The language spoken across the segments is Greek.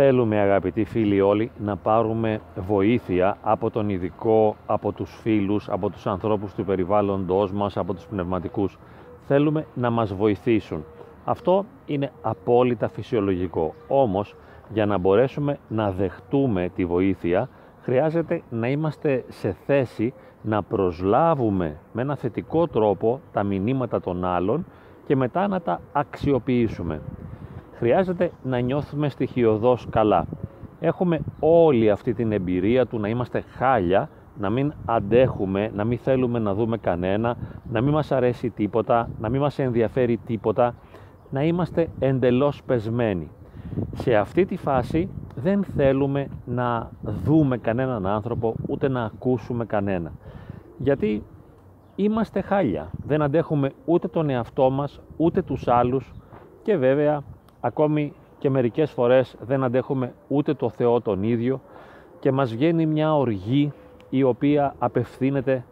θέλουμε αγαπητοί φίλοι όλοι να πάρουμε βοήθεια από τον ειδικό, από τους φίλους, από τους ανθρώπους του περιβάλλοντος μας, από τους πνευματικούς. Θέλουμε να μας βοηθήσουν. Αυτό είναι απόλυτα φυσιολογικό. Όμως για να μπορέσουμε να δεχτούμε τη βοήθεια χρειάζεται να είμαστε σε θέση να προσλάβουμε με ένα θετικό τρόπο τα μηνύματα των άλλων και μετά να τα αξιοποιήσουμε. Χρειάζεται να νιώθουμε στοιχειοδός καλά. Έχουμε όλη αυτή την εμπειρία του να είμαστε χάλια, να μην αντέχουμε, να μην θέλουμε να δούμε κανένα, να μην μας αρέσει τίποτα, να μην μας ενδιαφέρει τίποτα, να είμαστε εντελώς πεσμένοι. Σε αυτή τη φάση δεν θέλουμε να δούμε κανέναν άνθρωπο ούτε να ακούσουμε κανένα. Γιατί είμαστε χάλια. Δεν αντέχουμε ούτε τον εαυτό μας ούτε τους άλλους και βέβαια ακόμη και μερικές φορές δεν αντέχουμε ούτε το Θεό τον ίδιο και μας βγαίνει μια οργή η οποία απευθύνεται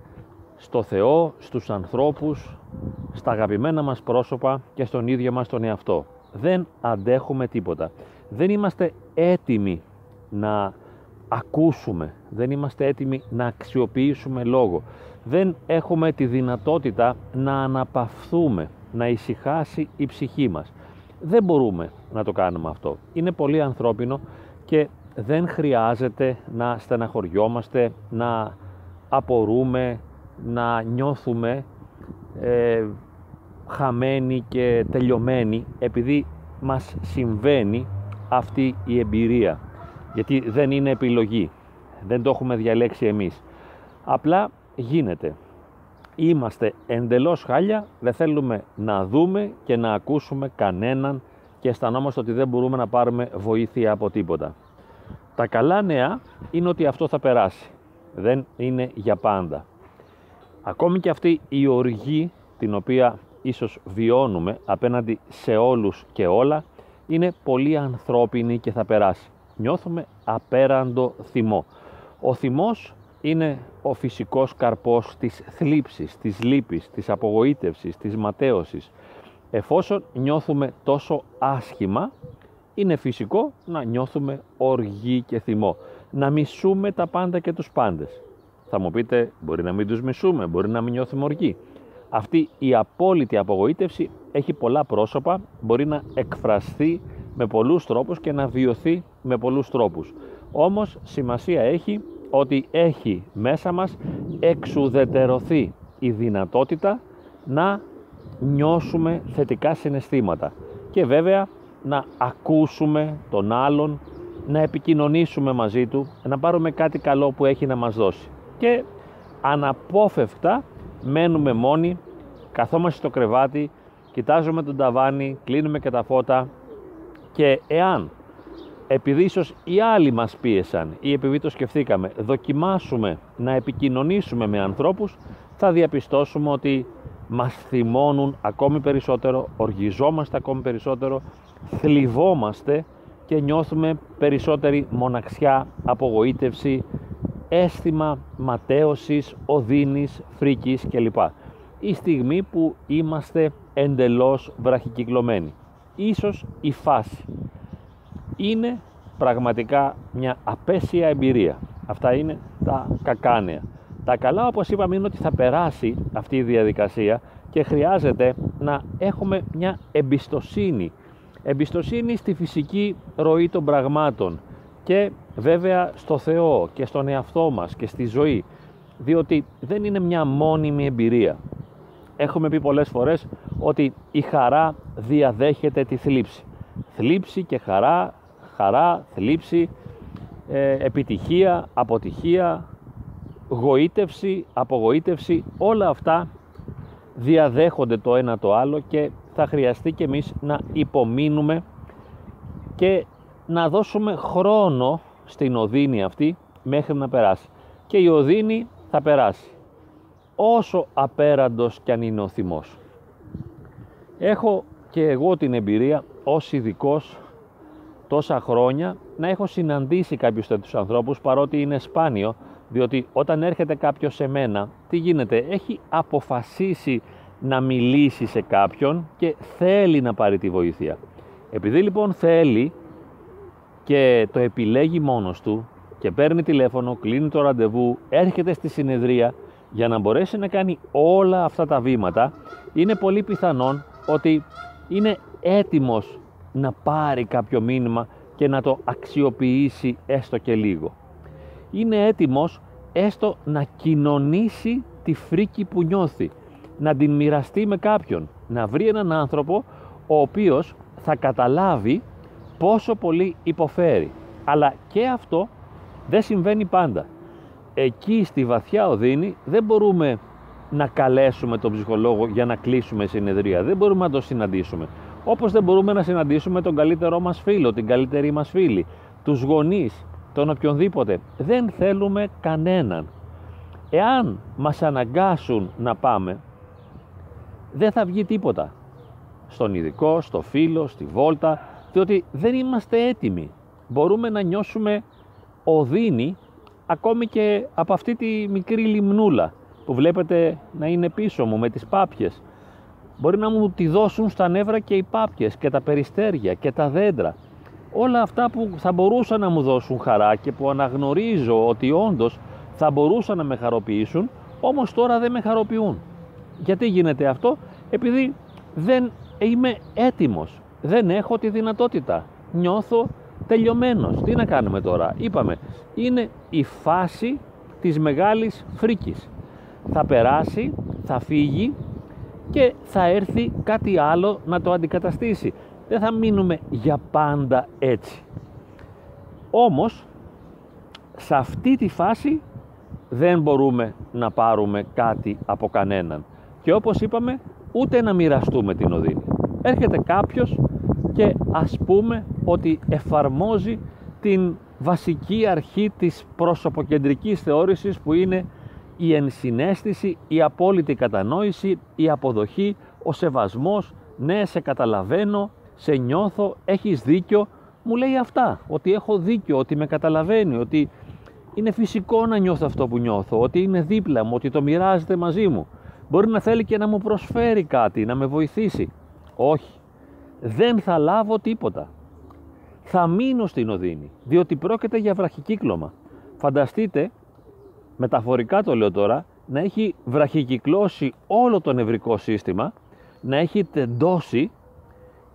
στο Θεό, στους ανθρώπους, στα αγαπημένα μας πρόσωπα και στον ίδιο μας τον εαυτό. Δεν αντέχουμε τίποτα. Δεν είμαστε έτοιμοι να ακούσουμε, δεν είμαστε έτοιμοι να αξιοποιήσουμε λόγο. Δεν έχουμε τη δυνατότητα να αναπαυθούμε, να ησυχάσει η ψυχή μας. Δεν μπορούμε να το κάνουμε αυτό. Είναι πολύ ανθρώπινο και δεν χρειάζεται να στεναχωριόμαστε, να απορούμε, να νιώθουμε ε, χαμένοι και τελειωμένοι επειδή μας συμβαίνει αυτή η εμπειρία. Γιατί δεν είναι επιλογή. Δεν το έχουμε διαλέξει εμείς. Απλά γίνεται είμαστε εντελώς χάλια δεν θέλουμε να δούμε και να ακούσουμε κανέναν και αισθανόμαστε ότι δεν μπορούμε να πάρουμε βοήθεια από τίποτα τα καλά νέα είναι ότι αυτό θα περάσει δεν είναι για πάντα Ακόμη και αυτή η οργή την οποία ίσως βιώνουμε απέναντι σε όλους και όλα είναι πολύ ανθρώπινη και θα περάσει. Νιώθουμε απέραντο θυμό. Ο θυμός είναι ο φυσικός καρπός της θλίψης, της λύπης, της απογοήτευσης, της ματέωσης. Εφόσον νιώθουμε τόσο άσχημα, είναι φυσικό να νιώθουμε οργή και θυμό. Να μισούμε τα πάντα και τους πάντες. Θα μου πείτε, μπορεί να μην τους μισούμε, μπορεί να μην νιώθουμε οργή. Αυτή η απόλυτη απογοήτευση έχει πολλά πρόσωπα, μπορεί να εκφραστεί με πολλούς τρόπους και να βιωθεί με πολλούς τρόπους. Όμως σημασία έχει ότι έχει μέσα μας εξουδετερωθεί η δυνατότητα να νιώσουμε θετικά συναισθήματα και βέβαια να ακούσουμε τον άλλον, να επικοινωνήσουμε μαζί του, να πάρουμε κάτι καλό που έχει να μας δώσει. Και αναπόφευκτα μένουμε μόνοι, καθόμαστε στο κρεβάτι, κοιτάζουμε τον ταβάνι, κλείνουμε και τα φώτα και εάν επειδή ίσως οι άλλοι μας πίεσαν ή επειδή το σκεφτήκαμε, δοκιμάσουμε να επικοινωνήσουμε με ανθρώπους, θα διαπιστώσουμε ότι μας θυμώνουν ακόμη περισσότερο, οργιζόμαστε ακόμη περισσότερο, θλιβόμαστε και νιώθουμε περισσότερη μοναξιά, απογοήτευση, αίσθημα ματέωσης, οδύνης, φρίκης κλπ. Η στιγμή που είμαστε εντελώς βραχικυκλωμένοι. Ίσως η φάση. Είναι πραγματικά μια απέσια εμπειρία. Αυτά είναι τα κακάνια. Τα καλά όπως είπαμε είναι ότι θα περάσει αυτή η διαδικασία και χρειάζεται να έχουμε μια εμπιστοσύνη. Εμπιστοσύνη στη φυσική ροή των πραγμάτων και βέβαια στο Θεό και στον εαυτό μας και στη ζωή διότι δεν είναι μια μόνιμη εμπειρία. Έχουμε πει πολλές φορές ότι η χαρά διαδέχεται τη θλίψη. Θλίψη και χαρά, χαρά, θλίψη, ε, επιτυχία, αποτυχία, γοήτευση, απογοήτευση, όλα αυτά διαδέχονται το ένα το άλλο και θα χρειαστεί και εμείς να υπομείνουμε και να δώσουμε χρόνο στην οδύνη αυτή μέχρι να περάσει. Και η οδύνη θα περάσει. Όσο απέραντος κι αν είναι ο θυμός. Έχω και εγώ την εμπειρία ως ειδικός τόσα χρόνια να έχω συναντήσει κάποιους τέτοιους ανθρώπους παρότι είναι σπάνιο διότι όταν έρχεται κάποιος σε μένα τι γίνεται έχει αποφασίσει να μιλήσει σε κάποιον και θέλει να πάρει τη βοήθεια. Επειδή λοιπόν θέλει και το επιλέγει μόνος του και παίρνει τηλέφωνο, κλείνει το ραντεβού, έρχεται στη συνεδρία για να μπορέσει να κάνει όλα αυτά τα βήματα, είναι πολύ πιθανόν ότι είναι έτοιμος να πάρει κάποιο μήνυμα και να το αξιοποιήσει έστω και λίγο. Είναι έτοιμος έστω να κοινωνήσει τη φρίκη που νιώθει, να την μοιραστεί με κάποιον, να βρει έναν άνθρωπο ο οποίος θα καταλάβει πόσο πολύ υποφέρει. Αλλά και αυτό δεν συμβαίνει πάντα. Εκεί στη βαθιά οδύνη δεν μπορούμε να καλέσουμε τον ψυχολόγο για να κλείσουμε συνεδρία. Δεν μπορούμε να το συναντήσουμε. Όπως δεν μπορούμε να συναντήσουμε τον καλύτερό μας φίλο, την καλύτερη μας φίλη, τους γονείς, τον οποιονδήποτε. Δεν θέλουμε κανέναν. Εάν μας αναγκάσουν να πάμε, δεν θα βγει τίποτα. Στον ειδικό, στο φίλο, στη βόλτα, διότι δεν είμαστε έτοιμοι. Μπορούμε να νιώσουμε οδύνη ακόμη και από αυτή τη μικρή λιμνούλα που βλέπετε να είναι πίσω μου με τις πάπιες. Μπορεί να μου τη δώσουν στα νεύρα και οι πάπιες και τα περιστέρια και τα δέντρα. Όλα αυτά που θα μπορούσαν να μου δώσουν χαρά και που αναγνωρίζω ότι όντως θα μπορούσαν να με χαροποιήσουν, όμως τώρα δεν με χαροποιούν. Γιατί γίνεται αυτό, επειδή δεν είμαι έτοιμος, δεν έχω τη δυνατότητα, νιώθω τελειωμένος. Τι να κάνουμε τώρα, είπαμε, είναι η φάση της μεγάλης φρίκης. Θα περάσει, θα φύγει και θα έρθει κάτι άλλο να το αντικαταστήσει. Δεν θα μείνουμε για πάντα έτσι. Όμως, σε αυτή τη φάση δεν μπορούμε να πάρουμε κάτι από κανέναν. Και όπως είπαμε, ούτε να μοιραστούμε την οδύνη. Έρχεται κάποιος και ας πούμε ότι εφαρμόζει την βασική αρχή της προσωποκεντρικής θεώρησης που είναι η ενσυναίσθηση, η απόλυτη κατανόηση, η αποδοχή, ο σεβασμός, ναι σε καταλαβαίνω, σε νιώθω, έχεις δίκιο, μου λέει αυτά, ότι έχω δίκιο, ότι με καταλαβαίνει, ότι είναι φυσικό να νιώθω αυτό που νιώθω, ότι είναι δίπλα μου, ότι το μοιράζεται μαζί μου. Μπορεί να θέλει και να μου προσφέρει κάτι, να με βοηθήσει. Όχι, δεν θα λάβω τίποτα. Θα μείνω στην οδύνη, διότι πρόκειται για βραχικύκλωμα. Φανταστείτε, μεταφορικά το λέω τώρα, να έχει βραχικυκλώσει όλο το νευρικό σύστημα, να έχει τεντώσει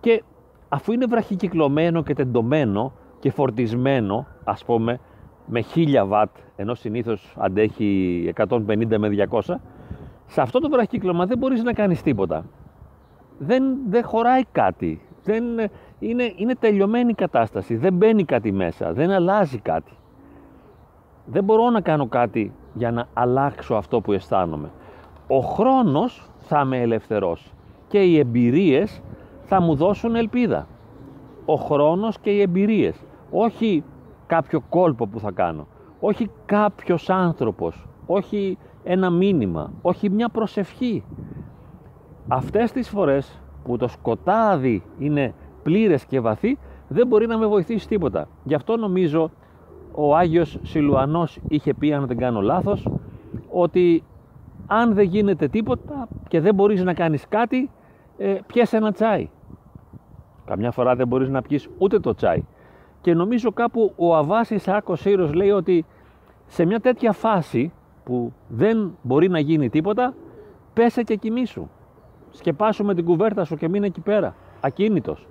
και αφού είναι βραχικυκλωμένο και τεντωμένο και φορτισμένο, ας πούμε, με 1000 βατ, ενώ συνήθως αντέχει 150 με 200, σε αυτό το βραχικύκλωμα δεν μπορείς να κάνεις τίποτα δεν, δεν χωράει κάτι. Δεν, είναι, είναι τελειωμένη η κατάσταση. Δεν μπαίνει κάτι μέσα. Δεν αλλάζει κάτι. Δεν μπορώ να κάνω κάτι για να αλλάξω αυτό που αισθάνομαι. Ο χρόνος θα με ελευθερώσει και οι εμπειρίες θα μου δώσουν ελπίδα. Ο χρόνος και οι εμπειρίες. Όχι κάποιο κόλπο που θα κάνω. Όχι κάποιος άνθρωπος. Όχι ένα μήνυμα. Όχι μια προσευχή. Αυτές τις φορές που το σκοτάδι είναι πλήρες και βαθύ δεν μπορεί να με βοηθήσει τίποτα. Γι' αυτό νομίζω ο Άγιος Σιλουανός είχε πει αν δεν κάνω λάθος ότι αν δεν γίνεται τίποτα και δεν μπορείς να κάνεις κάτι ε, πιες ένα τσάι. Καμιά φορά δεν μπορείς να πιεις ούτε το τσάι. Και νομίζω κάπου ο Αβάσης Άκος Σύρος λέει ότι σε μια τέτοια φάση που δεν μπορεί να γίνει τίποτα πέσε και κοιμήσου σκεπάσου με την κουβέρτα σου και μείνε εκεί πέρα, ακίνητος.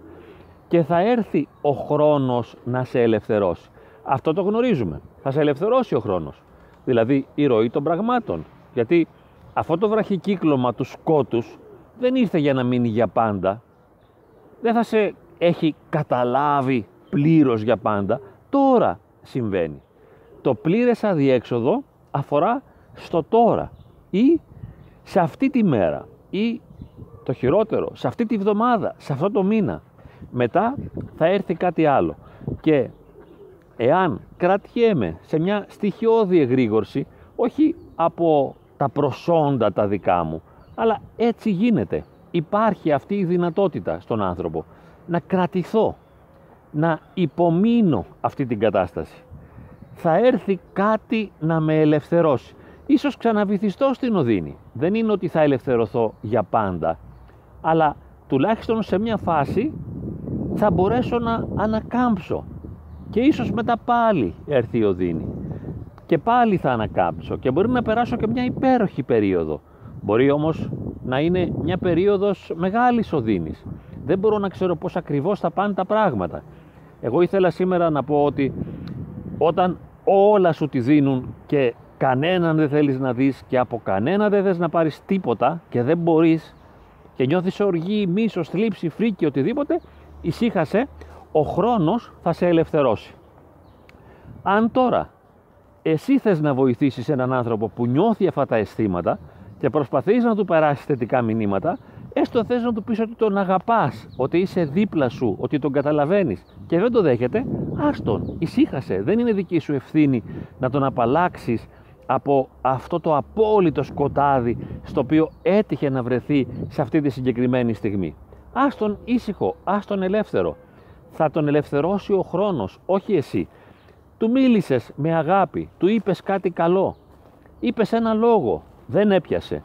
Και θα έρθει ο χρόνος να σε ελευθερώσει. Αυτό το γνωρίζουμε. Θα σε ελευθερώσει ο χρόνος. Δηλαδή η ροή των πραγμάτων. Γιατί αυτό το βραχικύκλωμα του σκότους δεν ήρθε για να μείνει για πάντα. Δεν θα σε έχει καταλάβει πλήρως για πάντα. Τώρα συμβαίνει. Το πλήρες αδιέξοδο αφορά στο τώρα ή σε αυτή τη μέρα ή το χειρότερο, σε αυτή τη βδομάδα, σε αυτό το μήνα. Μετά θα έρθει κάτι άλλο. Και εάν κρατιέμαι σε μια στοιχειώδη εγρήγορση, όχι από τα προσόντα τα δικά μου, αλλά έτσι γίνεται. Υπάρχει αυτή η δυνατότητα στον άνθρωπο να κρατηθώ, να υπομείνω αυτή την κατάσταση. Θα έρθει κάτι να με ελευθερώσει. Ίσως ξαναβυθιστώ στην οδύνη. Δεν είναι ότι θα ελευθερωθώ για πάντα αλλά τουλάχιστον σε μια φάση θα μπορέσω να ανακάμψω. Και ίσως μετά πάλι έρθει η οδύνη και πάλι θα ανακάμψω και μπορεί να περάσω και μια υπέροχη περίοδο. Μπορεί όμως να είναι μια περίοδος μεγάλης οδύνης. Δεν μπορώ να ξέρω πώς ακριβώς θα πάνε τα πράγματα. Εγώ ήθελα σήμερα να πω ότι όταν όλα σου τη δίνουν και κανέναν δεν θέλεις να δεις και από κανένα δεν θες να πάρεις τίποτα και δεν μπορείς και νιώθεις οργή, μίσος, θλίψη, φρίκη, οτιδήποτε, ησύχασε, ο χρόνος θα σε ελευθερώσει. Αν τώρα εσύ θες να βοηθήσεις έναν άνθρωπο που νιώθει αυτά τα αισθήματα και προσπαθείς να του περάσεις θετικά μηνύματα, έστω θες να του πεις ότι τον αγαπάς, ότι είσαι δίπλα σου, ότι τον καταλαβαίνεις και δεν το δέχεται, άστον, ησύχασε. Δεν είναι δική σου ευθύνη να τον απαλλάξεις από αυτό το απόλυτο σκοτάδι στο οποίο έτυχε να βρεθεί σε αυτή τη συγκεκριμένη στιγμή. Άστον ήσυχο, άστον ελεύθερο. Θα τον ελευθερώσει ο χρόνος, όχι εσύ. Του μίλησες με αγάπη, του είπες κάτι καλό, είπες ένα λόγο, δεν έπιασε.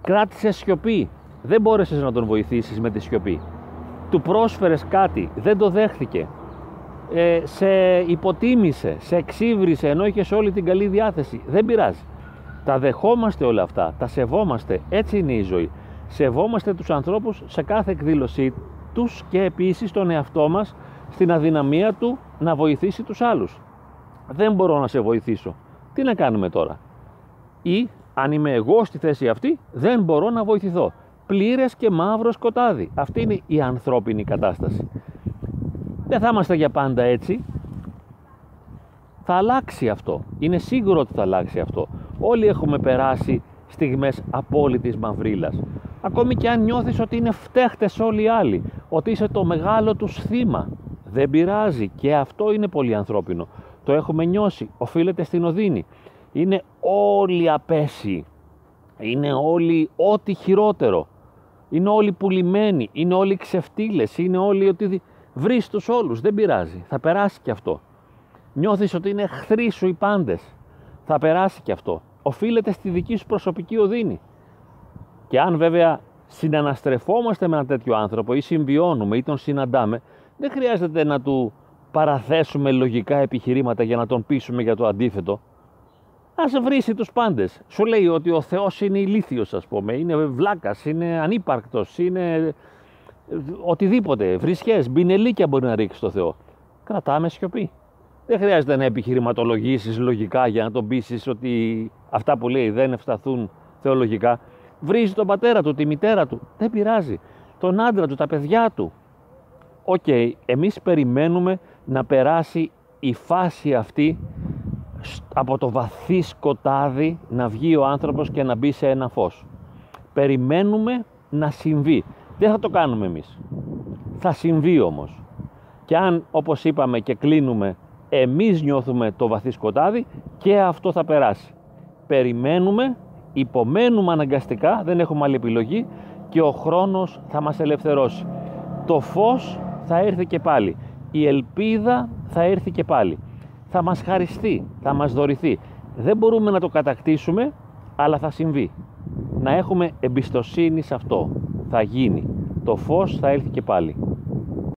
Κράτησες σιωπή, δεν μπόρεσες να τον βοηθήσεις με τη σιωπή. Του πρόσφερες κάτι, δεν το δέχθηκε. Ε, σε υποτίμησε, σε εξύβρισε ενώ είχες όλη την καλή διάθεση. Δεν πειράζει. Τα δεχόμαστε όλα αυτά, τα σεβόμαστε, έτσι είναι η ζωή. Σεβόμαστε τους ανθρώπους σε κάθε εκδήλωσή τους και επίσης τον εαυτό μας στην αδυναμία του να βοηθήσει τους άλλους. Δεν μπορώ να σε βοηθήσω. Τι να κάνουμε τώρα; Ή αν είμαι εγώ στη θέση αυτή δεν μπορώ να βοηθηθώ. Πλήρες και μαύρο σκοτάδι. Αυτή είναι η ανθρώπινη κατάσταση. Δεν θα είμαστε για πάντα έτσι. Θα αλλάξει αυτό. Είναι σίγουρο ότι θα αλλάξει αυτό. Όλοι έχουμε περάσει στιγμές απόλυτης μαυρίλας. Ακόμη και αν νιώθεις ότι είναι φταίχτες όλοι οι άλλοι, ότι είσαι το μεγάλο τους θύμα. Δεν πειράζει και αυτό είναι πολύ ανθρώπινο. Το έχουμε νιώσει, οφείλεται στην οδύνη. Είναι όλοι απέσιοι. Είναι όλοι ό,τι χειρότερο. Είναι όλοι πουλημένοι, είναι όλοι ξεφτύλες, είναι όλοι ότι βρεις τους όλους, δεν πειράζει, θα περάσει και αυτό. Νιώθεις ότι είναι εχθροί σου οι πάντες, θα περάσει και αυτό. Οφείλεται στη δική σου προσωπική οδύνη. Και αν βέβαια συναναστρεφόμαστε με έναν τέτοιο άνθρωπο ή συμβιώνουμε ή τον συναντάμε, δεν χρειάζεται να του παραθέσουμε λογικά επιχειρήματα για να τον πείσουμε για το αντίθετο. Α βρίσει τους πάντες. Σου λέει ότι ο Θεός είναι ηλίθιος, ας πούμε, είναι βλάκας, είναι ανύπαρκτος, είναι ε, οτιδήποτε. Βρισχές, μπινελίκια μπορεί να ρίξει το Θεό. Κρατάμε σιωπή. Δεν χρειάζεται να επιχειρηματολογήσεις λογικά για να τον πείσεις ότι αυτά που λέει δεν ευσταθούν θεολογικά. Βρίζει τον πατέρα του, τη μητέρα του. Δεν πειράζει. Τον άντρα του, τα παιδιά του. Οκέι, okay, εμείς περιμένουμε να περάσει η φάση αυτή από το βαθύ σκοτάδι να βγει ο άνθρωπος και να μπει σε ένα φως. Περιμένουμε να συμβεί. Δεν θα το κάνουμε εμείς. Θα συμβεί όμως. Και αν όπως είπαμε και κλείνουμε εμείς νιώθουμε το βαθύ σκοτάδι και αυτό θα περάσει. Περιμένουμε, υπομένουμε αναγκαστικά, δεν έχουμε άλλη επιλογή και ο χρόνος θα μας ελευθερώσει. Το φως θα έρθει και πάλι η ελπίδα θα έρθει και πάλι. Θα μας χαριστεί, θα μας δωρηθεί. Δεν μπορούμε να το κατακτήσουμε, αλλά θα συμβεί. Να έχουμε εμπιστοσύνη σε αυτό. Θα γίνει. Το φως θα έρθει και πάλι.